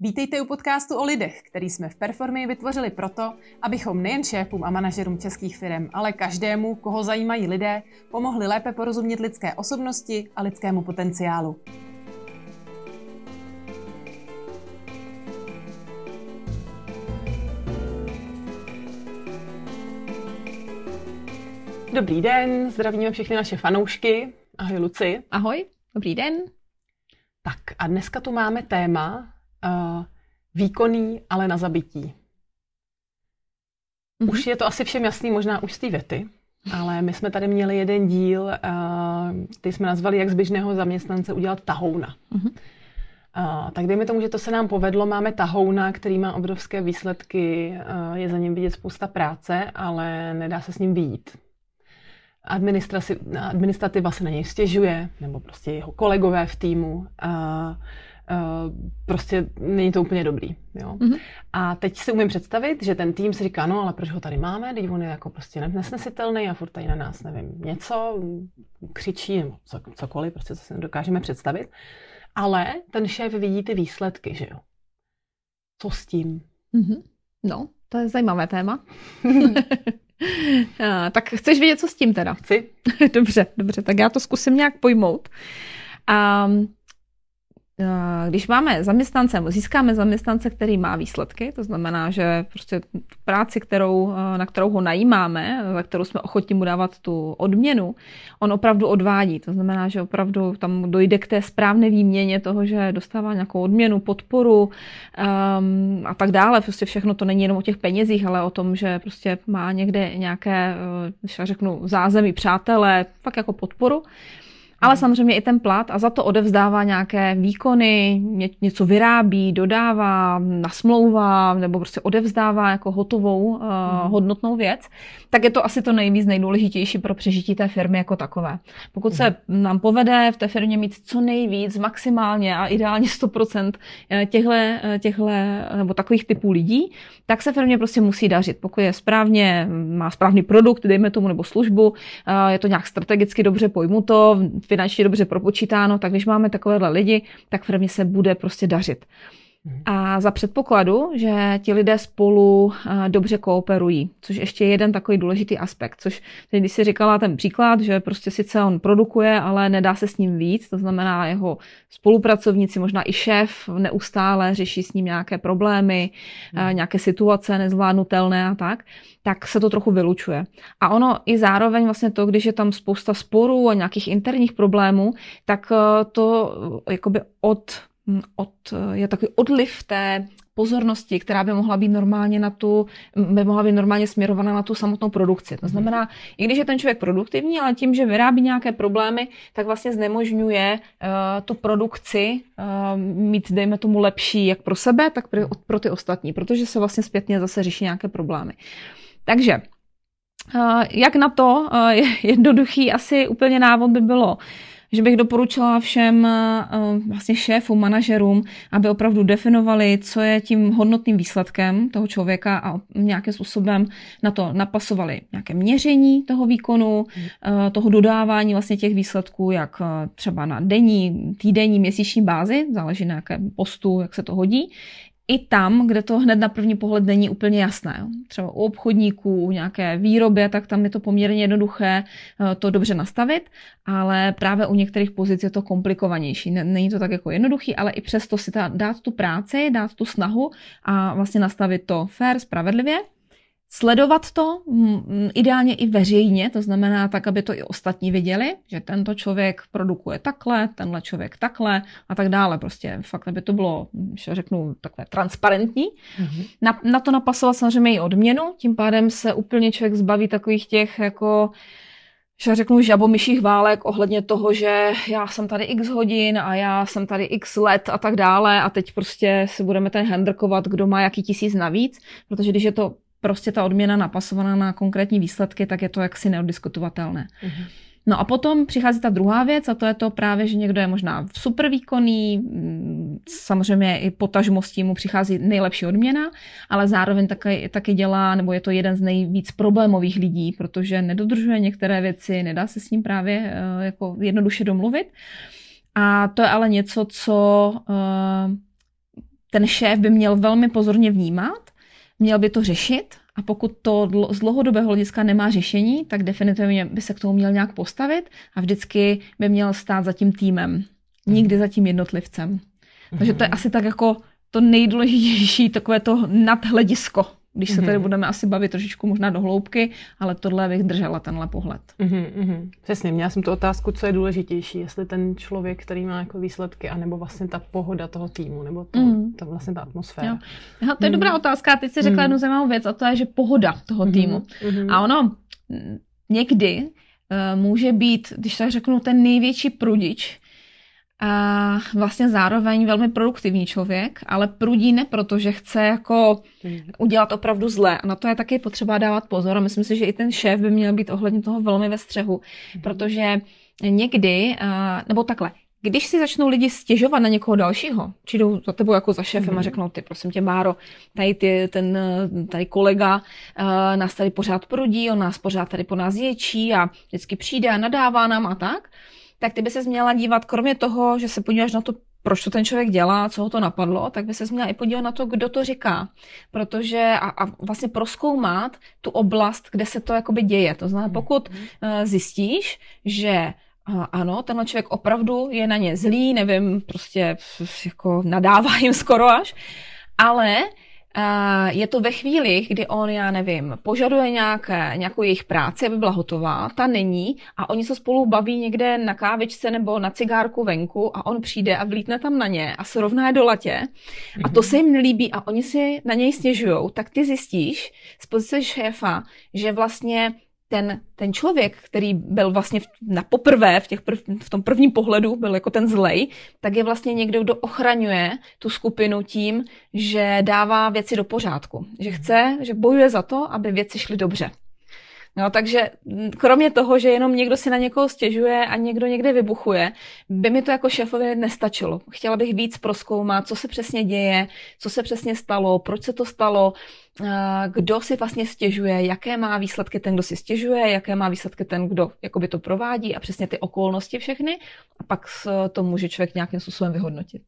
Vítejte u podcastu o lidech, který jsme v Performy vytvořili proto, abychom nejen šéfům a manažerům českých firm, ale každému, koho zajímají lidé, pomohli lépe porozumět lidské osobnosti a lidskému potenciálu. Dobrý den, zdravíme všechny naše fanoušky. Ahoj Luci. Ahoj, dobrý den. Tak a dneska tu máme téma, výkonný, ale na zabití. Mm-hmm. Už je to asi všem jasný, možná už z té věty, ale my jsme tady měli jeden díl, uh, ty jsme nazvali, jak z běžného zaměstnance udělat tahouna. Mm-hmm. Uh, tak dejme tomu, že to se nám povedlo. Máme tahouna, který má obrovské výsledky, uh, je za ním vidět spousta práce, ale nedá se s ním vyjít. Administrativa se na něj stěžuje, nebo prostě jeho kolegové v týmu. Uh, prostě není to úplně dobrý. Jo? Mm-hmm. A teď si umím představit, že ten tým si říká, no ale proč ho tady máme, teď on je jako prostě nesnesitelný a furt tady na nás, nevím, něco, křičí nebo cokoliv, prostě co si dokážeme představit. Ale ten šéf vidí ty výsledky, že jo. Co s tím? Mm-hmm. No, to je zajímavé téma. a, tak chceš vědět, co s tím teda? Chci. dobře, dobře, tak já to zkusím nějak pojmout. Um, Eh, když máme zaměstnance, získáme zaměstnance, který má výsledky, to znamená, že prostě práci, kterou, eh, na kterou ho najímáme, za kterou jsme ochotní mu dávat tu odměnu, on opravdu odvádí. To znamená, že opravdu tam dojde k té správné výměně toho, že dostává nějakou odměnu, podporu um, a tak dále. Prostě všechno to není jenom o těch penězích, ale o tom, že prostě má někde nějaké, eh, když já řeknu, zázemí, přátelé, fakt jako podporu ale samozřejmě i ten plat a za to odevzdává nějaké výkony, něco vyrábí, dodává, nasmlouvá nebo prostě odevzdává jako hotovou, uh, hodnotnou věc, tak je to asi to nejvíc nejdůležitější pro přežití té firmy jako takové. Pokud se nám povede v té firmě mít co nejvíc, maximálně a ideálně 100% těchto, těchto nebo takových typů lidí, tak se firmě prostě musí dařit. Pokud je správně, má správný produkt, dejme tomu, nebo službu, je to nějak strategicky dobře pojmuto, finančně dobře propočítáno, tak když máme takovéhle lidi, tak firmě se bude prostě dařit. A za předpokladu, že ti lidé spolu dobře kooperují, což ještě je jeden takový důležitý aspekt, což když si říkala ten příklad, že prostě sice on produkuje, ale nedá se s ním víc, to znamená jeho spolupracovníci, možná i šéf neustále řeší s ním nějaké problémy, hmm. nějaké situace nezvládnutelné a tak, tak se to trochu vylučuje. A ono i zároveň vlastně to, když je tam spousta sporů a nějakých interních problémů, tak e, to jakoby od od, je takový odliv té pozornosti, která by mohla být normálně na tu, by mohla být normálně směrovaná na tu samotnou produkci. To znamená, i když je ten člověk produktivní, ale tím, že vyrábí nějaké problémy, tak vlastně znemožňuje uh, tu produkci uh, mít, dejme tomu, lepší jak pro sebe, tak pro, pro ty ostatní, protože se vlastně zpětně zase řeší nějaké problémy. Takže uh, jak na to, uh, jednoduchý asi úplně návod by bylo, že bych doporučila všem eh, vlastně šéfům, manažerům, aby opravdu definovali, co je tím hodnotným výsledkem toho člověka a nějakým způsobem na to napasovali nějaké měření toho výkonu, hmm. toho dodávání vlastně těch výsledků, jak eh, třeba na denní, týdenní, měsíční bázi, záleží na jakém postu, jak se to hodí, i tam, kde to hned na první pohled není úplně jasné. Třeba u obchodníků, u nějaké výrobě, tak tam je to poměrně jednoduché eh, to dobře nastavit, ale právě u některých pozic je to komplikovanější. Není to tak jako jednoduchý, ale i přesto si dát tu práci, dát tu snahu a vlastně nastavit to fair, spravedlivě Sledovat to ideálně i veřejně, to znamená tak, aby to i ostatní viděli, že tento člověk produkuje takhle, tenhle člověk takhle a tak dále. Prostě fakt, aby to bylo, že řeknu, takové transparentní. Mm-hmm. Na, na to napasovat samozřejmě i odměnu, tím pádem se úplně člověk zbaví takových těch jako že řeknu žabomyších válek ohledně toho, že já jsem tady x hodin a já jsem tady x let a tak dále a teď prostě si budeme ten handrkovat, kdo má jaký tisíc navíc, protože když je to prostě ta odměna napasovaná na konkrétní výsledky, tak je to jaksi neodiskutovatelné. Mm-hmm. No a potom přichází ta druhá věc a to je to právě, že někdo je možná super výkonný, mm, samozřejmě i potažmostí mu přichází nejlepší odměna, ale zároveň taky, taky dělá, nebo je to jeden z nejvíc problémových lidí, protože nedodržuje některé věci, nedá se s ním právě uh, jako jednoduše domluvit. A to je ale něco, co uh, ten šéf by měl velmi pozorně vnímat, měl by to řešit a pokud to z dlouhodobého hlediska nemá řešení, tak definitivně by se k tomu měl nějak postavit a vždycky by měl stát za tím týmem, nikdy za tím jednotlivcem. Takže to je mhm. asi tak jako to nejdůležitější, takové to nadhledisko když se tady mhm. budeme asi bavit trošičku možná do hloubky, ale tohle bych držela tenhle pohled. Mm-hmm. Přesně, měla jsem tu otázku, co je důležitější, jestli ten člověk, který má jako výsledky, anebo vlastně ta pohoda toho týmu, nebo to, mm. to vlastně ta atmosféra. Jo. Aha, to je mm. dobrá otázka. Teď si řekla mm. jednu zajímavou věc a to je, že pohoda toho mm. týmu. Mm. A ono někdy uh, může být, když tak řeknu, ten největší prudič, a vlastně zároveň velmi produktivní člověk, ale prudí ne proto, že chce jako udělat opravdu zlé. A na to je taky potřeba dávat pozor. A myslím si, že i ten šéf by měl být ohledně toho velmi ve střehu, mhm. protože někdy, nebo takhle, když si začnou lidi stěžovat na někoho dalšího, přijdou za tebou jako za šéfem mm. a řeknou ty, prosím tě, Máro, tady, ty, ten, tady kolega uh, nás tady pořád prudí, on nás pořád tady po nás ječí a vždycky přijde a nadává nám a tak, tak ty by se měla dívat, kromě toho, že se podíváš na to, proč to ten člověk dělá, co ho to napadlo, tak by se měla i podívat na to, kdo to říká. Protože a, a vlastně proskoumat tu oblast, kde se to jakoby děje. To znamená, pokud uh, zjistíš, že uh, ano, tenhle člověk opravdu je na ně zlý, nevím, prostě jako nadává jim skoro až, ale je to ve chvíli, kdy on, já nevím, požaduje nějaké, nějakou jejich práci, aby byla hotová, ta není a oni se spolu baví někde na kávičce nebo na cigárku venku a on přijde a vlítne tam na ně a srovná je do latě a to mhm. se jim nelíbí a oni si na něj stěžují, tak ty zjistíš z pozice šéfa, že vlastně ten, ten člověk, který byl vlastně na poprvé v, těch prv, v tom prvním pohledu, byl jako ten zlej, tak je vlastně někdo, kdo ochraňuje tu skupinu tím, že dává věci do pořádku. Že chce, že bojuje za to, aby věci šly dobře. No, takže kromě toho, že jenom někdo si na někoho stěžuje a někdo někde vybuchuje, by mi to jako šéfovi nestačilo. Chtěla bych víc proskoumat, co se přesně děje, co se přesně stalo, proč se to stalo, kdo si vlastně stěžuje, jaké má výsledky ten, kdo si stěžuje, jaké má výsledky ten, kdo jakoby to provádí a přesně ty okolnosti všechny a pak to může člověk nějakým způsobem vyhodnotit.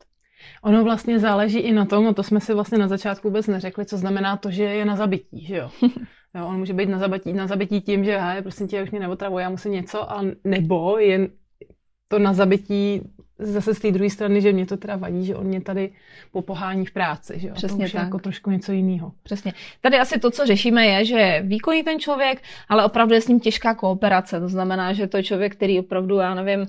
Ono vlastně záleží i na tom, a to jsme si vlastně na začátku vůbec neřekli, co znamená to, že je na zabití, že jo? Jo, on může být na zabití, na zabití tím, že hej, prosím tě, už mě neotravuje, já musím něco, a nebo jen to na zabití zase z té druhé strany, že mě to teda vadí, že on mě tady popohání v práci, že jo? Přesně to už tak. je jako trošku něco jiného. Přesně. Tady asi to, co řešíme, je, že výkonný ten člověk, ale opravdu je s ním těžká kooperace. To znamená, že to je člověk, který opravdu, já nevím,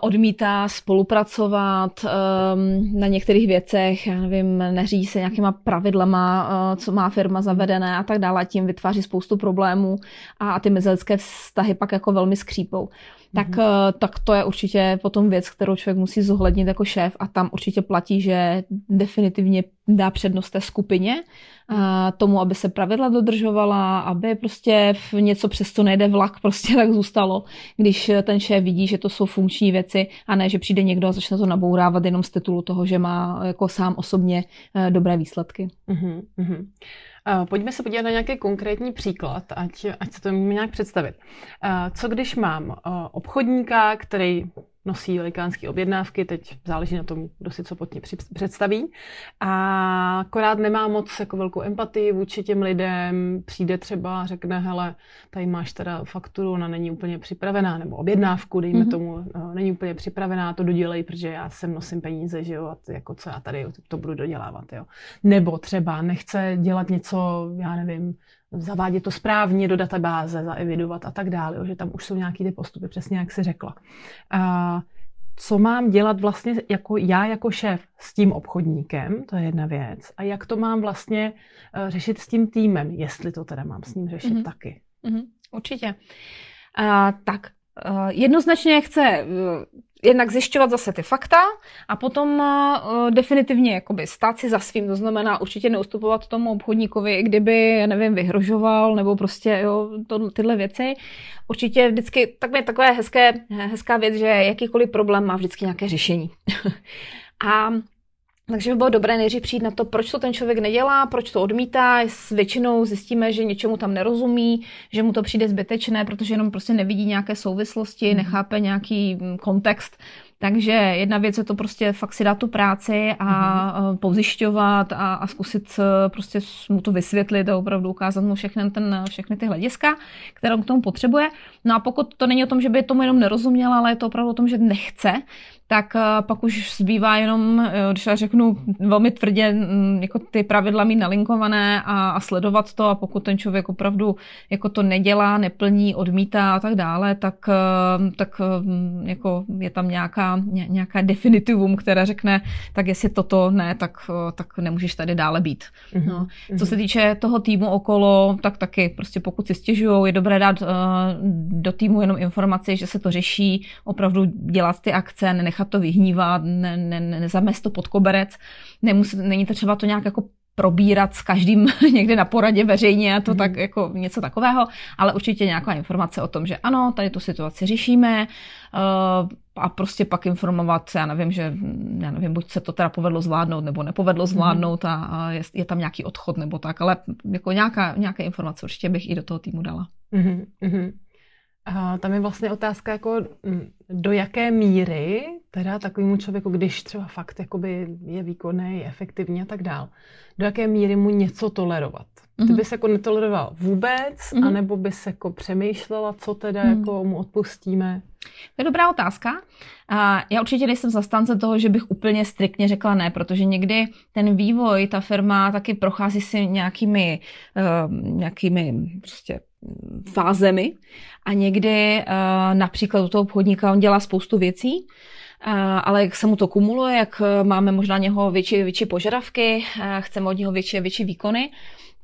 odmítá spolupracovat ehm, na některých věcech, já nevím, neřídí se nějakýma pravidlama, eh, co má firma zavedené a tak dále, tím vytváří spoustu problémů a ty mezilidské vztahy pak jako velmi skřípou tak, mm-hmm. tak to je určitě potom věc, kterou člověk musí zohlednit jako šéf a tam určitě platí, že definitivně dá přednost té skupině, a tomu, aby se pravidla dodržovala, aby prostě v něco přes to nejde vlak, prostě tak zůstalo, když ten šéf vidí, že to jsou funkční věci a ne, že přijde někdo a začne to nabourávat jenom z titulu toho, že má jako sám osobně eh, dobré výsledky. Mm-hmm. Pojďme se podívat na nějaký konkrétní příklad, ať, ať se to můžeme nějak představit. Co když mám obchodníka, který nosí velikánské objednávky, teď záleží na tom, kdo si co pod tím představí. A akorát nemá moc jako velkou empatii vůči těm lidem, přijde třeba a řekne, hele, tady máš teda fakturu, ona není úplně připravená, nebo objednávku, dejme mm-hmm. tomu, no, není úplně připravená, to dodělej, protože já sem nosím peníze, že jo, a jako co já tady to budu dodělávat, jo. Nebo třeba nechce dělat něco, já nevím, zavádět to správně do databáze, zaevidovat a tak dále, že tam už jsou nějaké ty postupy, přesně jak si řekla. A co mám dělat vlastně jako já jako šéf s tím obchodníkem, to je jedna věc, a jak to mám vlastně eh, řešit s tím týmem, jestli to teda mám s ním řešit mm-hmm. taky. Mm-hmm. Určitě. Uh, tak uh, jednoznačně chce jednak zjišťovat zase ty fakta a potom uh, definitivně jakoby stát si za svým, to znamená určitě neustupovat tomu obchodníkovi, kdyby, já nevím, vyhrožoval nebo prostě jo, to, tyhle věci. Určitě vždycky tak je takové hezké, hezká věc, že jakýkoliv problém má vždycky nějaké řešení. a takže by bylo dobré nejdřív přijít na to, proč to ten člověk nedělá, proč to odmítá. S většinou zjistíme, že něčemu tam nerozumí, že mu to přijde zbytečné, protože jenom prostě nevidí nějaké souvislosti, mm. nechápe nějaký mm, kontext Takže jedna věc je to prostě fakt si dát tu práci a mm-hmm. pozjišťovat a, a zkusit prostě mu to vysvětlit a opravdu ukázat mu všechny, ten, všechny ty hlediska, které k tomu potřebuje. No a pokud to není o tom, že by tomu jenom nerozuměla, ale je to opravdu o tom, že nechce, tak eh, pak už zbývá jenom, eh, když já řeknu velmi tvrdě, mm, jako ty pravidla mít nalinkované a, a sledovat to a pokud ten člověk opravdu jako to nedělá, neplní, odmítá a tak dále, tak, eh, tak mm, jako je tam nějaká, nějaká definitivum, které řekne, tak jestli toto ne, tak, tak nemůžeš tady dále být. Mm-hmm. No. Co se týče toho týmu okolo, tak taky prostě pokud si stěžují, je dobré dát do týmu jenom informaci, že se to řeší, opravdu dělat ty akce, nenechat to vyhnívat, ne, ne, ne, nezamést to pod koberec. Nemusí, není to třeba to nějak jako probírat s každým někde na poradě veřejně a to mm. tak jako něco takového, ale určitě nějaká informace o tom, že ano, tady tu situaci řešíme uh, a prostě pak informovat, já nevím, že já nevím, buď se to teda povedlo zvládnout nebo nepovedlo zvládnout mm. a, a je, je tam nějaký odchod nebo tak, ale jako nějaká, nějaké informace určitě bych i do toho týmu dala. Mm-hmm. A tam je vlastně otázka, jako mm, do jaké míry teda takovému člověku, když třeba fakt jakoby je výkonný, efektivní a tak dál, do jaké míry mu něco tolerovat. Mm-hmm. Ty mhm. bys jako netoleroval vůbec, mm-hmm. anebo bys jako přemýšlela, co teda mm-hmm. jako mu odpustíme? To je dobrá otázka. A já určitě nejsem zastánce toho, že bych úplně striktně řekla ne, protože někdy ten vývoj, ta firma taky prochází si nějakými, uh, nějakými prostě fázemi a někdy uh, například u toho obchodníka on dělá spoustu věcí, ale jak se mu to kumuluje, jak máme možná něho větší, větší požadavky, uh, chceme od něho větší, větší výkony,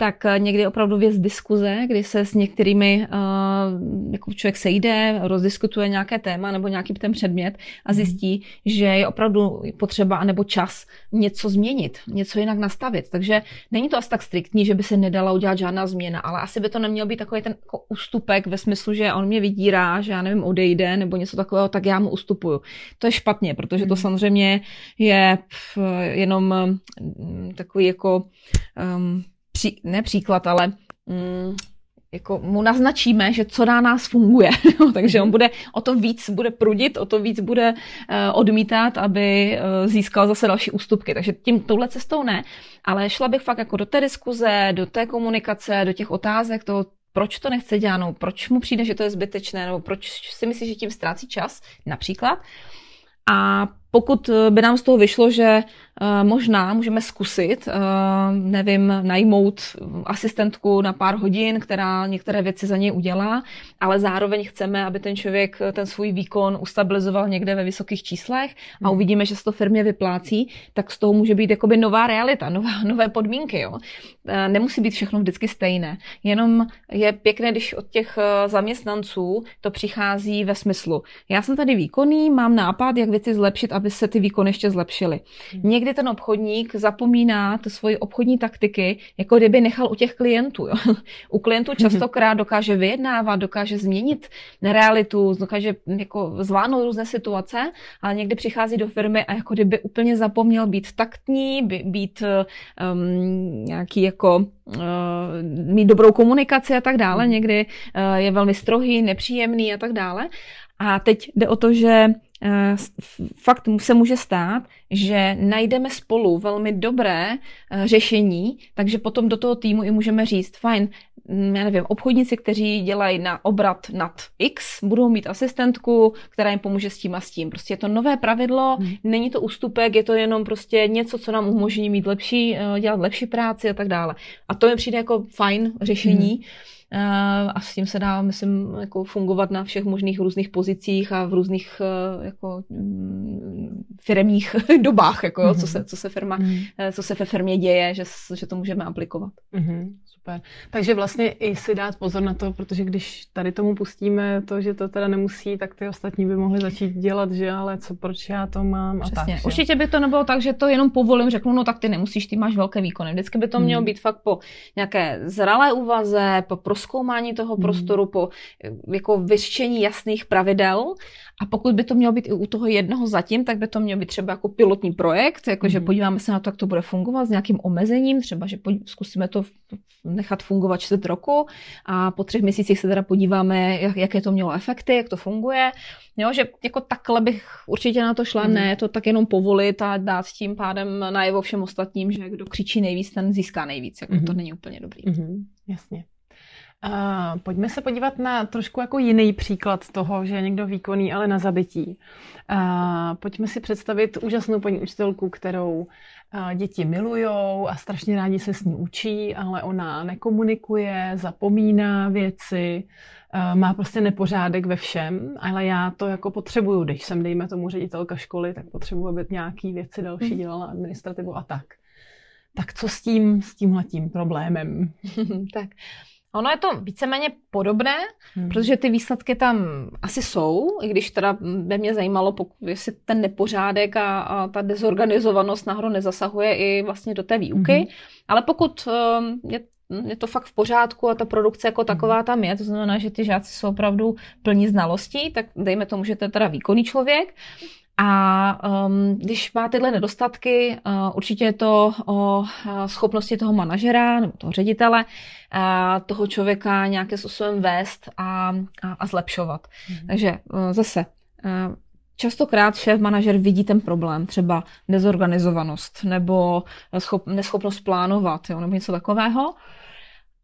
tak eh, někdy opravdu věc diskuze, kdy se s některými, uh, jako člověk sejde, rozdiskutuje nějaké téma nebo nějaký ten předmět a mhm. zjistí, že je opravdu potřeba nebo čas něco změnit, něco jinak nastavit. Takže není to asi tak striktní, že by se nedala udělat žádná změna, ale asi by to neměl být takový ten jako ústupek ve smyslu, že on mě vydírá, že já nevím, odejde nebo něco takového, tak já mu ustupuju. To je špatně, protože to mhm. samozřejmě je jenom mm, takový jako um, pří, ne příklad, ale mm, jako mu naznačíme, že co na nás funguje. Takže on bude o to víc bude prudit, o to víc bude uh, odmítat, aby uh, získal zase další ústupky. Takže tím touhle cestou ne, ale šla bych fakt jako do té diskuze, do té komunikace, do těch otázek, toho, proč to nechce dělat, no, proč mu přijde, že to je zbytečné, nebo proč si myslí, že tím ztrácí čas, například. A pokud by nám z toho vyšlo, že Eh, možná můžeme zkusit, eh, nevím, najmout asistentku na pár hodin, která některé věci za něj udělá, ale zároveň chceme, aby ten člověk eh, ten svůj výkon ustabilizoval někde ve vysokých číslech a hmm. uvidíme, že se to firmě vyplácí, tak z toho může být jakoby nová realita, nová, nové podmínky. Jo. Nemusí být všechno vždycky stejné. Jenom je pěkné, když od těch zaměstnanců to přichází ve smyslu. Já jsem tady výkonný, mám nápad, jak věci zlepšit, aby se ty výkony ještě zlepšily. Hmm. Někdy ten obchodník zapomíná ty svoje obchodní taktiky, jako kdyby nechal u těch klientů. Jo. U klientů častokrát dokáže vyjednávat, dokáže změnit realitu, dokáže jako zvládnout různé situace, ale někdy přichází do firmy a jako kdyby úplně zapomněl být taktní, být um, nějaký jako uh, mít dobrou komunikaci a tak dále. Hmm. Někdy uh, je velmi strohý, nepříjemný a tak dále. A teď jde o to, že fakt se může stát, že najdeme spolu velmi dobré eh, řešení, takže potom do toho týmu i můžeme říct, fajn, mm, já nevím, obchodníci, kteří dělají na obrat nad X, budou mít asistentku, která jim pomůže s tím a s tím. Prostě je to nové pravidlo, hmm. není to ústupek, je to jenom prostě něco, co nám umožní mít lepší, eh, dělat lepší práci a tak dále. A to mi přijde jako fajn řešení. Hmm Eh, a s tím se dá, myslím, jako fungovat na všech možných různých pozicích a v různých eh, jako mm, firmních dobách, jako, mm-hmm. co, se, co, se firma, mm-hmm. co se ve firmě děje, že, že to můžeme aplikovat. Mm-hmm. Super. Takže vlastně i si dát pozor na to, protože když tady tomu pustíme to, že to teda nemusí, tak ty ostatní by mohli začít dělat, že ale co, proč já to mám Přesně. a tak. Že? Určitě by to nebylo tak, že to jenom povolím, řeknu, no tak ty nemusíš, ty máš velké výkony. Vždycky by to mělo mm. být fakt po nějaké zralé úvaze, po proskoumání toho hmm. prostoru, po jako vyřčení jasných pravidel a pokud by to mělo být i u toho jednoho zatím, tak by to mělo být třeba jako pilotní projekt, jakože mm. podíváme se na to, jak to bude fungovat s nějakým omezením, třeba, že zkusíme to nechat fungovat čtvrt roku a po třech měsících se teda podíváme, jak, jaké to mělo efekty, jak to funguje. Jo, že jako takhle bych určitě na to šla, mm. ne to tak jenom povolit a dát tím pádem najevo všem ostatním, že kdo křičí nejvíc, ten získá nejvíc. Jako mm. to není úplně dobrý. Mm. Jasně. Uh, pojďme se podívat na trošku jako jiný příklad toho, že je někdo výkonný, ale na zabití. Uh, pojďme si představit úžasnou paní učitelku, kterou uh, děti milujou a strašně rádi se s ní učí, ale ona nekomunikuje, zapomíná věci, má prostě nepořádek ve všem, ale já to jako potřebuju, když jsem, dejme tomu, ředitelka školy, tak potřebuji, aby nějaký věci další hmm. dělala administrativu a tak. Tak co s tím, s tímhletím problémem? tak Ono je to víceméně podobné, hmm. protože ty výsledky tam asi jsou, i když teda by mě zajímalo, pokud, jestli ten nepořádek a, a ta dezorganizovanost nahoru nezasahuje i vlastně do té výuky. Hmm. Ale pokud um, je je to fakt v pořádku a ta produkce jako taková hmm. tam je, to znamená, že ty žáci jsou opravdu plní znalostí, tak dejme tomu, že to je teda výkonný člověk, a um, když má tyhle nedostatky, uh, určitě je to o uh, schopnosti toho manažera nebo toho ředitele, uh, toho člověka nějakým způsobem vést a, a, a zlepšovat. Mm. Takže uh, zase, uh, častokrát šéf manažer vidí ten problém, třeba dezorganizovanost nebo schop, neschopnost plánovat jo, nebo něco takového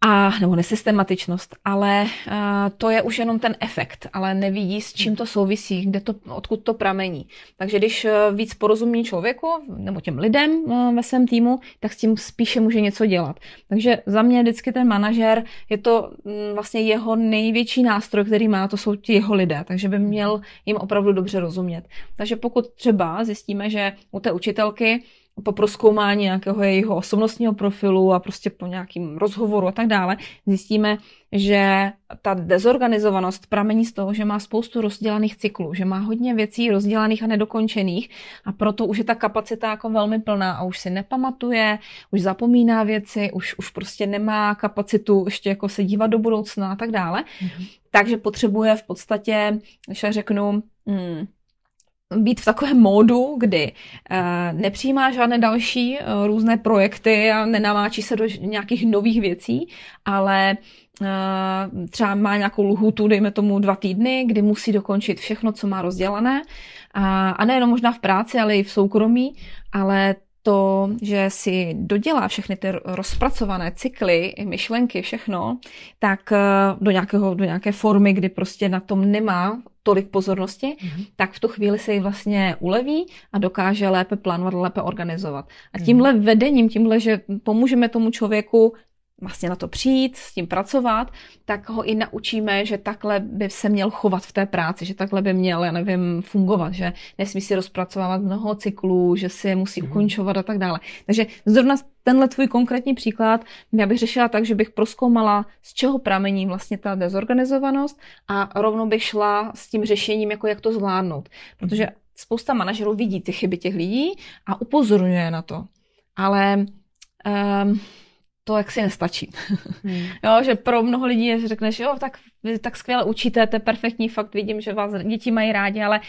a, nebo nesystematičnost, ale uh, to je už jenom ten efekt, ale nevidí, s čím to souvisí, kde to, odkud to pramení. Takže když uh, víc porozumí člověku nebo těm lidem uh, ve svém týmu, tak s tím spíše může něco dělat. Takže za mě vždycky ten manažer je to um, vlastně jeho největší nástroj, který má, to jsou ti jeho lidé, takže by měl jim opravdu dobře rozumět. Takže pokud třeba zjistíme, že u té učitelky po proskoumání nějakého jejího osobnostního profilu a prostě po nějakým rozhovoru a tak dále, zjistíme, že ta dezorganizovanost pramení z toho, že má spoustu rozdělaných cyklů, že má hodně věcí rozdělaných a nedokončených a proto už je ta kapacita jako velmi plná a už si nepamatuje, už zapomíná věci, už, už prostě nemá kapacitu ještě jako se dívat do budoucna a tak dále. Mm-hmm. Takže potřebuje v podstatě, když já řeknu, hmm, být v takovém módu, kdy uh, nepřijímá žádné další uh, různé projekty a nenamáčí se do nějakých nových věcí, ale uh, třeba má nějakou lhutu, dejme tomu dva týdny, kdy musí dokončit všechno, co má rozdělané. A, a nejenom možná v práci, ale i v soukromí, ale to, že si dodělá všechny ty rozpracované cykly, myšlenky, všechno, tak do, nějakého, do nějaké formy, kdy prostě na tom nemá tolik pozornosti, mm-hmm. tak v tu chvíli se jí vlastně uleví a dokáže lépe plánovat, lépe organizovat. A mhm. tímhle vedením, tímhle, že pomůžeme tomu člověku vlastně na to přijít, s tím pracovat, tak ho i naučíme, že takhle by se měl chovat v té práci, že takhle by měl, já nevím, fungovat, že nesmí si rozpracovávat mnoho cyklů, že si je musí mm. ukončovat a tak dále. Takže zrovna tenhle tvůj konkrétní příklad já bych řešila tak, že bych proskoumala, z čeho pramení vlastně ta dezorganizovanost a rovnou bych šla s tím řešením, jako jak to zvládnout. Protože spousta manažerů vidí ty chyby těch lidí a upozorňuje na to. Ale um, to jak si nestačí. Hmm. jo, že pro mnoho lidí že řekneš, jo, tak vy tak skvěle učíte, to je perfektní fakt, vidím, že vás děti mají rádi, ale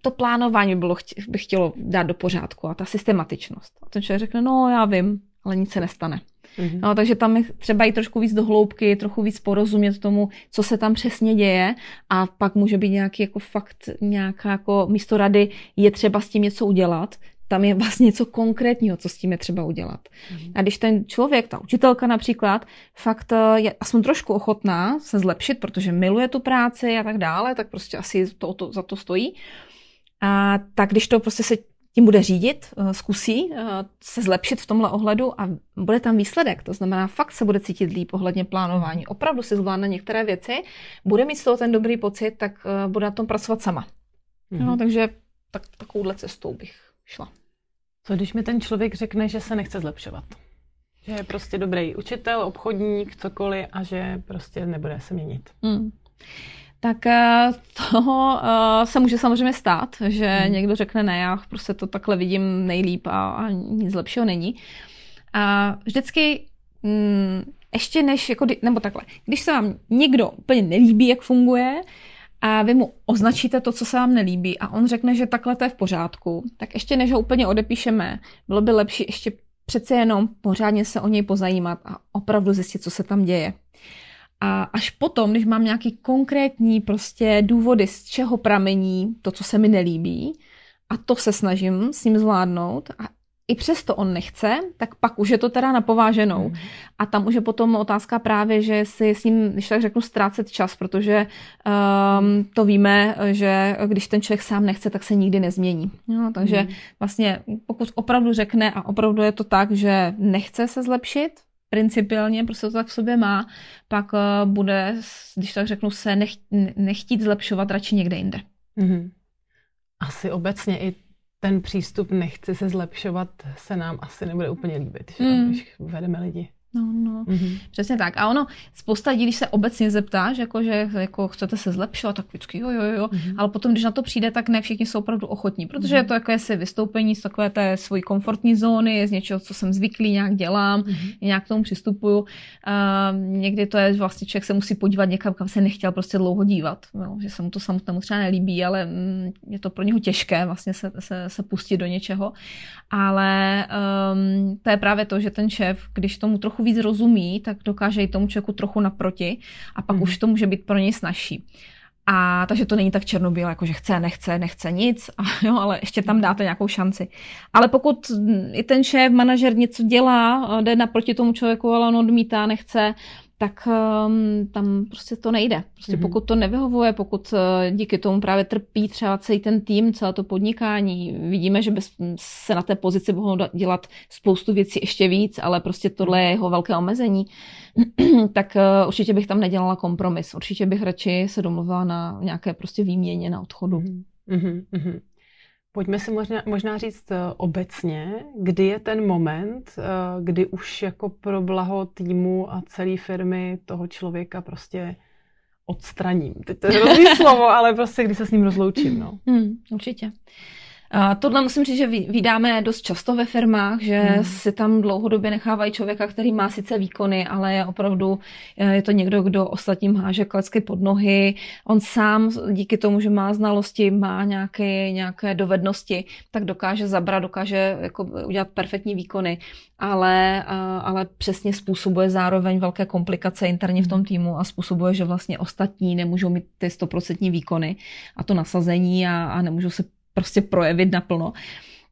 to plánování bylo, bych chtělo dát do pořádku a ta systematičnost. A ten člověk řekne, no já vím, ale nic se nestane. Mm-hmm. No, takže tam je třeba jít trošku víc do hloubky, trochu víc porozumět tomu, co se tam přesně děje a pak může být nějaký jako fakt nějaká jako místo rady, je třeba s tím něco udělat, tam je vlastně něco konkrétního, co s tím je třeba udělat. Mm. A když ten člověk, ta učitelka například, fakt eh, je aspoň trošku ochotná se zlepšit, protože miluje tu práci a tak dále, tak prostě asi to, to, za to stojí. A tak když to prostě se tím bude řídit, eh, zkusí eh, se zlepšit v tomhle ohledu a bude tam výsledek. To znamená, fakt se bude cítit líp ohledně plánování. Opravdu si zvládne některé věci, bude mít z toho ten dobrý pocit, tak bude na tom pracovat sama. Mm-hmm. No, takže tak, takovouhle cestou bych šla. Co když mi ten člověk řekne, že se nechce zlepšovat? Že je prostě dobrý učitel, obchodník, cokoliv a že prostě nebude se měnit. Hmm. Tak eh, to eh, se může samozřejmě stát, že hmm. někdo řekne ne, já prostě to takhle vidím nejlíp a, a nic lepšího není. A vždycky mm, ještě než, jako, nebo takhle, když se vám někdo úplně nelíbí, jak funguje, a vy mu označíte to, co se vám nelíbí a on řekne, že takhle to je v pořádku, tak ještě než ho úplně odepíšeme, bylo by lepší ještě přece jenom pořádně se o něj pozajímat a opravdu zjistit, co se tam děje. A až potom, když mám nějaký konkrétní prostě důvody, z čeho pramení to, co se mi nelíbí, a to se snažím s ním zvládnout a i přesto on nechce, tak pak už je to teda napováženou. Mm. A tam už je potom otázka právě, že si s ním, když tak řeknu, ztrácet čas, protože um, to víme, že když ten člověk sám nechce, tak se nikdy nezmění. No, takže mm. vlastně pokud opravdu řekne a opravdu je to tak, že nechce se zlepšit, principiálně prostě to tak v sobě má, pak uh, bude, když tak řeknu, se nech, nechtít zlepšovat radši někde jinde. Mm. Asi obecně i ten přístup nechci se zlepšovat se nám asi nebude úplně líbit, že? Mm. když vedeme lidi. No, no, mm-hmm. přesně tak. A ono, spousta lidí, když se obecně zeptáš, jako, že jako chcete se zlepšovat, tak vždycky jo, jo, jo. Mm-hmm. Ale potom, když na to přijde, tak ne všichni jsou opravdu ochotní, protože mm-hmm. je to jakési vystoupení z takové té svojí komfortní zóny, z něčeho, co jsem zvyklý, nějak dělám, mm-hmm. nějak k tomu přistupuju. Uh, někdy to je vlastně člověk se musí podívat někam, kam se nechtěl prostě dlouho dívat. Jo, že se mu to samotnému třeba nelíbí, ale mm, je to pro něho těžké vlastně se, se, se pustit do něčeho. Ale um, to je právě to, že ten šéf, když tomu trochu trochu víc rozumí, tak dokáže i tomu člověku trochu naproti a pak mm. už to může být pro něj snažší. A takže to není tak černobílé, jako že chce, nechce, nechce nic, a, jo, ale ještě tam dáte nějakou šanci. Ale pokud i ten šéf, manažer něco dělá, jde naproti tomu člověku, ale on odmítá, nechce, tak um, tam prostě to nejde. Prostě mm-hmm. pokud to nevyhovuje, pokud uh, díky tomu právě trpí třeba celý ten tým, celé to podnikání, vidíme, že by se na té pozici mohlo dělat spoustu věcí ještě víc, ale prostě tohle je jeho velké omezení, tak uh, určitě bych tam nedělala kompromis. Určitě bych radši se domluvila na nějaké prostě výměně na odchodu. Mm-hmm. Pojďme si možná, možná říct uh, obecně, kdy je ten moment, uh, kdy už jako pro blaho týmu a celé firmy toho člověka prostě odstraním. Teď to je hrozný slovo, ale prostě kdy se s ním rozloučím. No. Hmm, určitě. A tohle musím říct, že vydáme dost často ve firmách, že hmm. si tam dlouhodobě nechávají člověka, který má sice výkony, ale je opravdu, eh, je to někdo, kdo ostatním háže klecky pod nohy. On sám díky tomu, že má znalosti, má nějaké, nějaké dovednosti, tak dokáže zabrat, dokáže jako udělat perfektní výkony, ale, ale přesně způsobuje zároveň velké komplikace interně v tom hmm. týmu a způsobuje, že vlastně ostatní nemůžou mít ty stoprocentní výkony a to nasazení a, a nemůžou se prostě projevit naplno,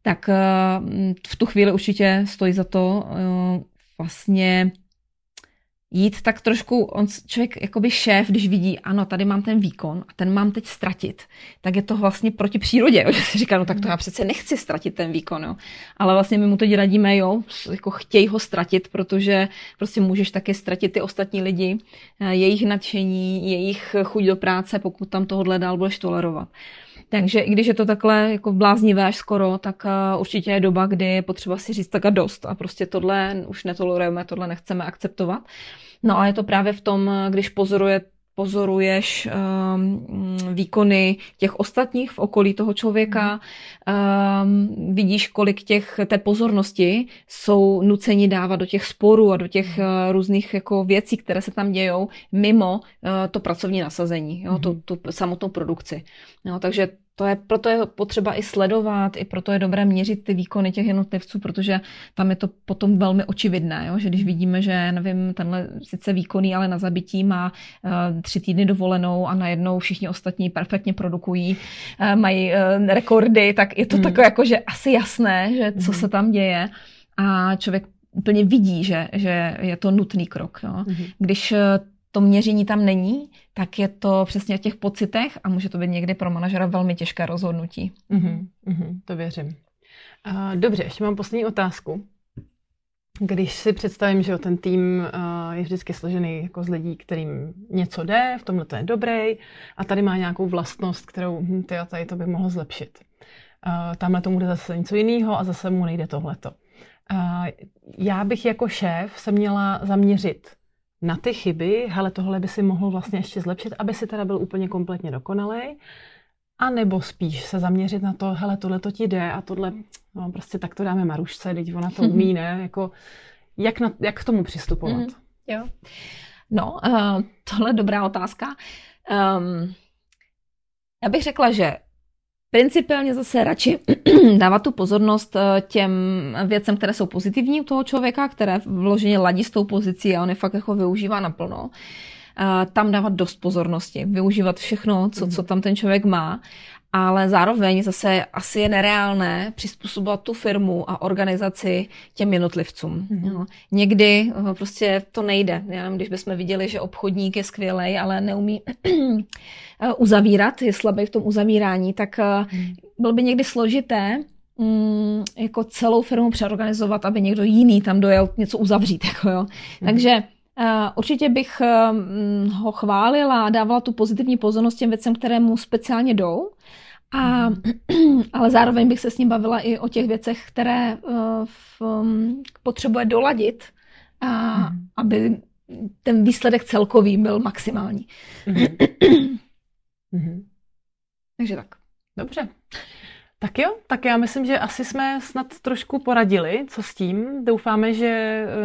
tak eh, v tu chvíli určitě stojí za to eh, vlastně jít tak trošku, on, člověk, jakoby šéf, když vidí, ano, tady mám ten výkon a ten mám teď ztratit, tak je to vlastně proti přírodě, jo, že si říká, no tak to já přece nechci ztratit ten výkon, jo. Ale vlastně my mu teď radíme, jo, jako chtějí ho ztratit, protože prostě můžeš taky ztratit ty ostatní lidi, eh, jejich nadšení, jejich chuť do práce, pokud tam tohle dál budeš tolerovat. Takže i když je to takhle jako bláznivé až skoro, tak uh, určitě je doba, kdy je potřeba si říct tak a dost a prostě tohle už netolerujeme, tohle nechceme akceptovat. No a je to právě v tom, když pozoruje pozoruješ um, výkony těch ostatních v okolí toho člověka, um, vidíš, kolik těch té pozornosti jsou nuceni dávat do těch sporů a do těch uh, různých jako věcí, které se tam dějou mimo uh, to pracovní nasazení, jo, tu, tu samotnou produkci. Jo, takže to je, proto je potřeba i sledovat, i proto je dobré měřit ty výkony těch jednotlivců, protože tam je to potom velmi očividné, jo? že když vidíme, že nevím, tenhle sice výkonný, ale na zabití má uh, tři týdny dovolenou a najednou všichni ostatní perfektně produkují, uh, mají uh, rekordy, tak je to hmm. takové jako, že asi jasné, že co hmm. se tam děje a člověk úplně vidí, že, že je to nutný krok. Jo? Hmm. Když to měření tam není, tak je to přesně o těch pocitech a může to být někdy pro manažera velmi těžké rozhodnutí. Mm-hmm, mm-hmm, to věřím. Uh, dobře, ještě mám poslední otázku. Když si představím, že ten tým je vždycky složený jako z lidí, kterým něco jde, v tomhle to je dobrý, a tady má nějakou vlastnost, kterou hm, ty a tady to by mohlo zlepšit. Tamhle tomu jde zase něco jiného a zase mu nejde tohleto. Já bych jako šéf se měla zaměřit na ty chyby, hele, tohle by si mohl vlastně ještě zlepšit, aby si teda byl úplně kompletně dokonalý, a nebo spíš se zaměřit na to, hele, tohle to ti jde a tohle, no prostě tak to dáme Marušce, teď ona to umí, ne, jako, jak, na, jak k tomu přistupovat? Mm-hmm. Jo. No, uh, tohle je dobrá otázka. Um, já bych řekla, že principiálně zase radši dávat tu pozornost eh, těm věcem, které jsou pozitivní u toho člověka, které vloženě ladí s tou pozicí a on je fakt jako využívá naplno. Tam dávat dost pozornosti, využívat všechno, co, co tam ten člověk má ale zároveň zase asi je nereálné přizpůsobovat tu firmu a organizaci těm jednotlivcům. Mm-hmm. Jo. Někdy eh, prostě to nejde. Já nevím, když bychom viděli, že obchodník je skvělý, ale neumí eh, uzavírat, je slabý v tom uzavírání, tak mm. bylo by někdy složité mm, jako celou firmu přeorganizovat, aby někdo jiný tam dojel něco uzavřít. Jako jo. Mm. Takže určitě bych uh, ho chválila a dávala tu pozitivní pozornost těm věcem, které mu speciálně jdou. A, ale zároveň bych se s ním bavila i o těch věcech, které uh, v, um, potřebuje doladit, a, mm. aby ten výsledek celkový byl maximální. Mm. Takže tak. Dobře. Tak jo, tak já myslím, že asi jsme snad trošku poradili, co s tím. Doufáme, že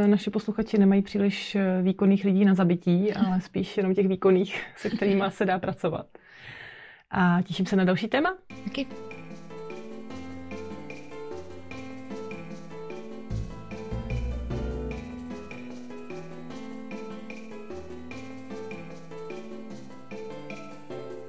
eh, naši posluchači nemají příliš eh, výkonných lidí na zabití, ale spíš jenom těch výkonných, se kterými se dá pracovat. A těším se na další téma. Taky.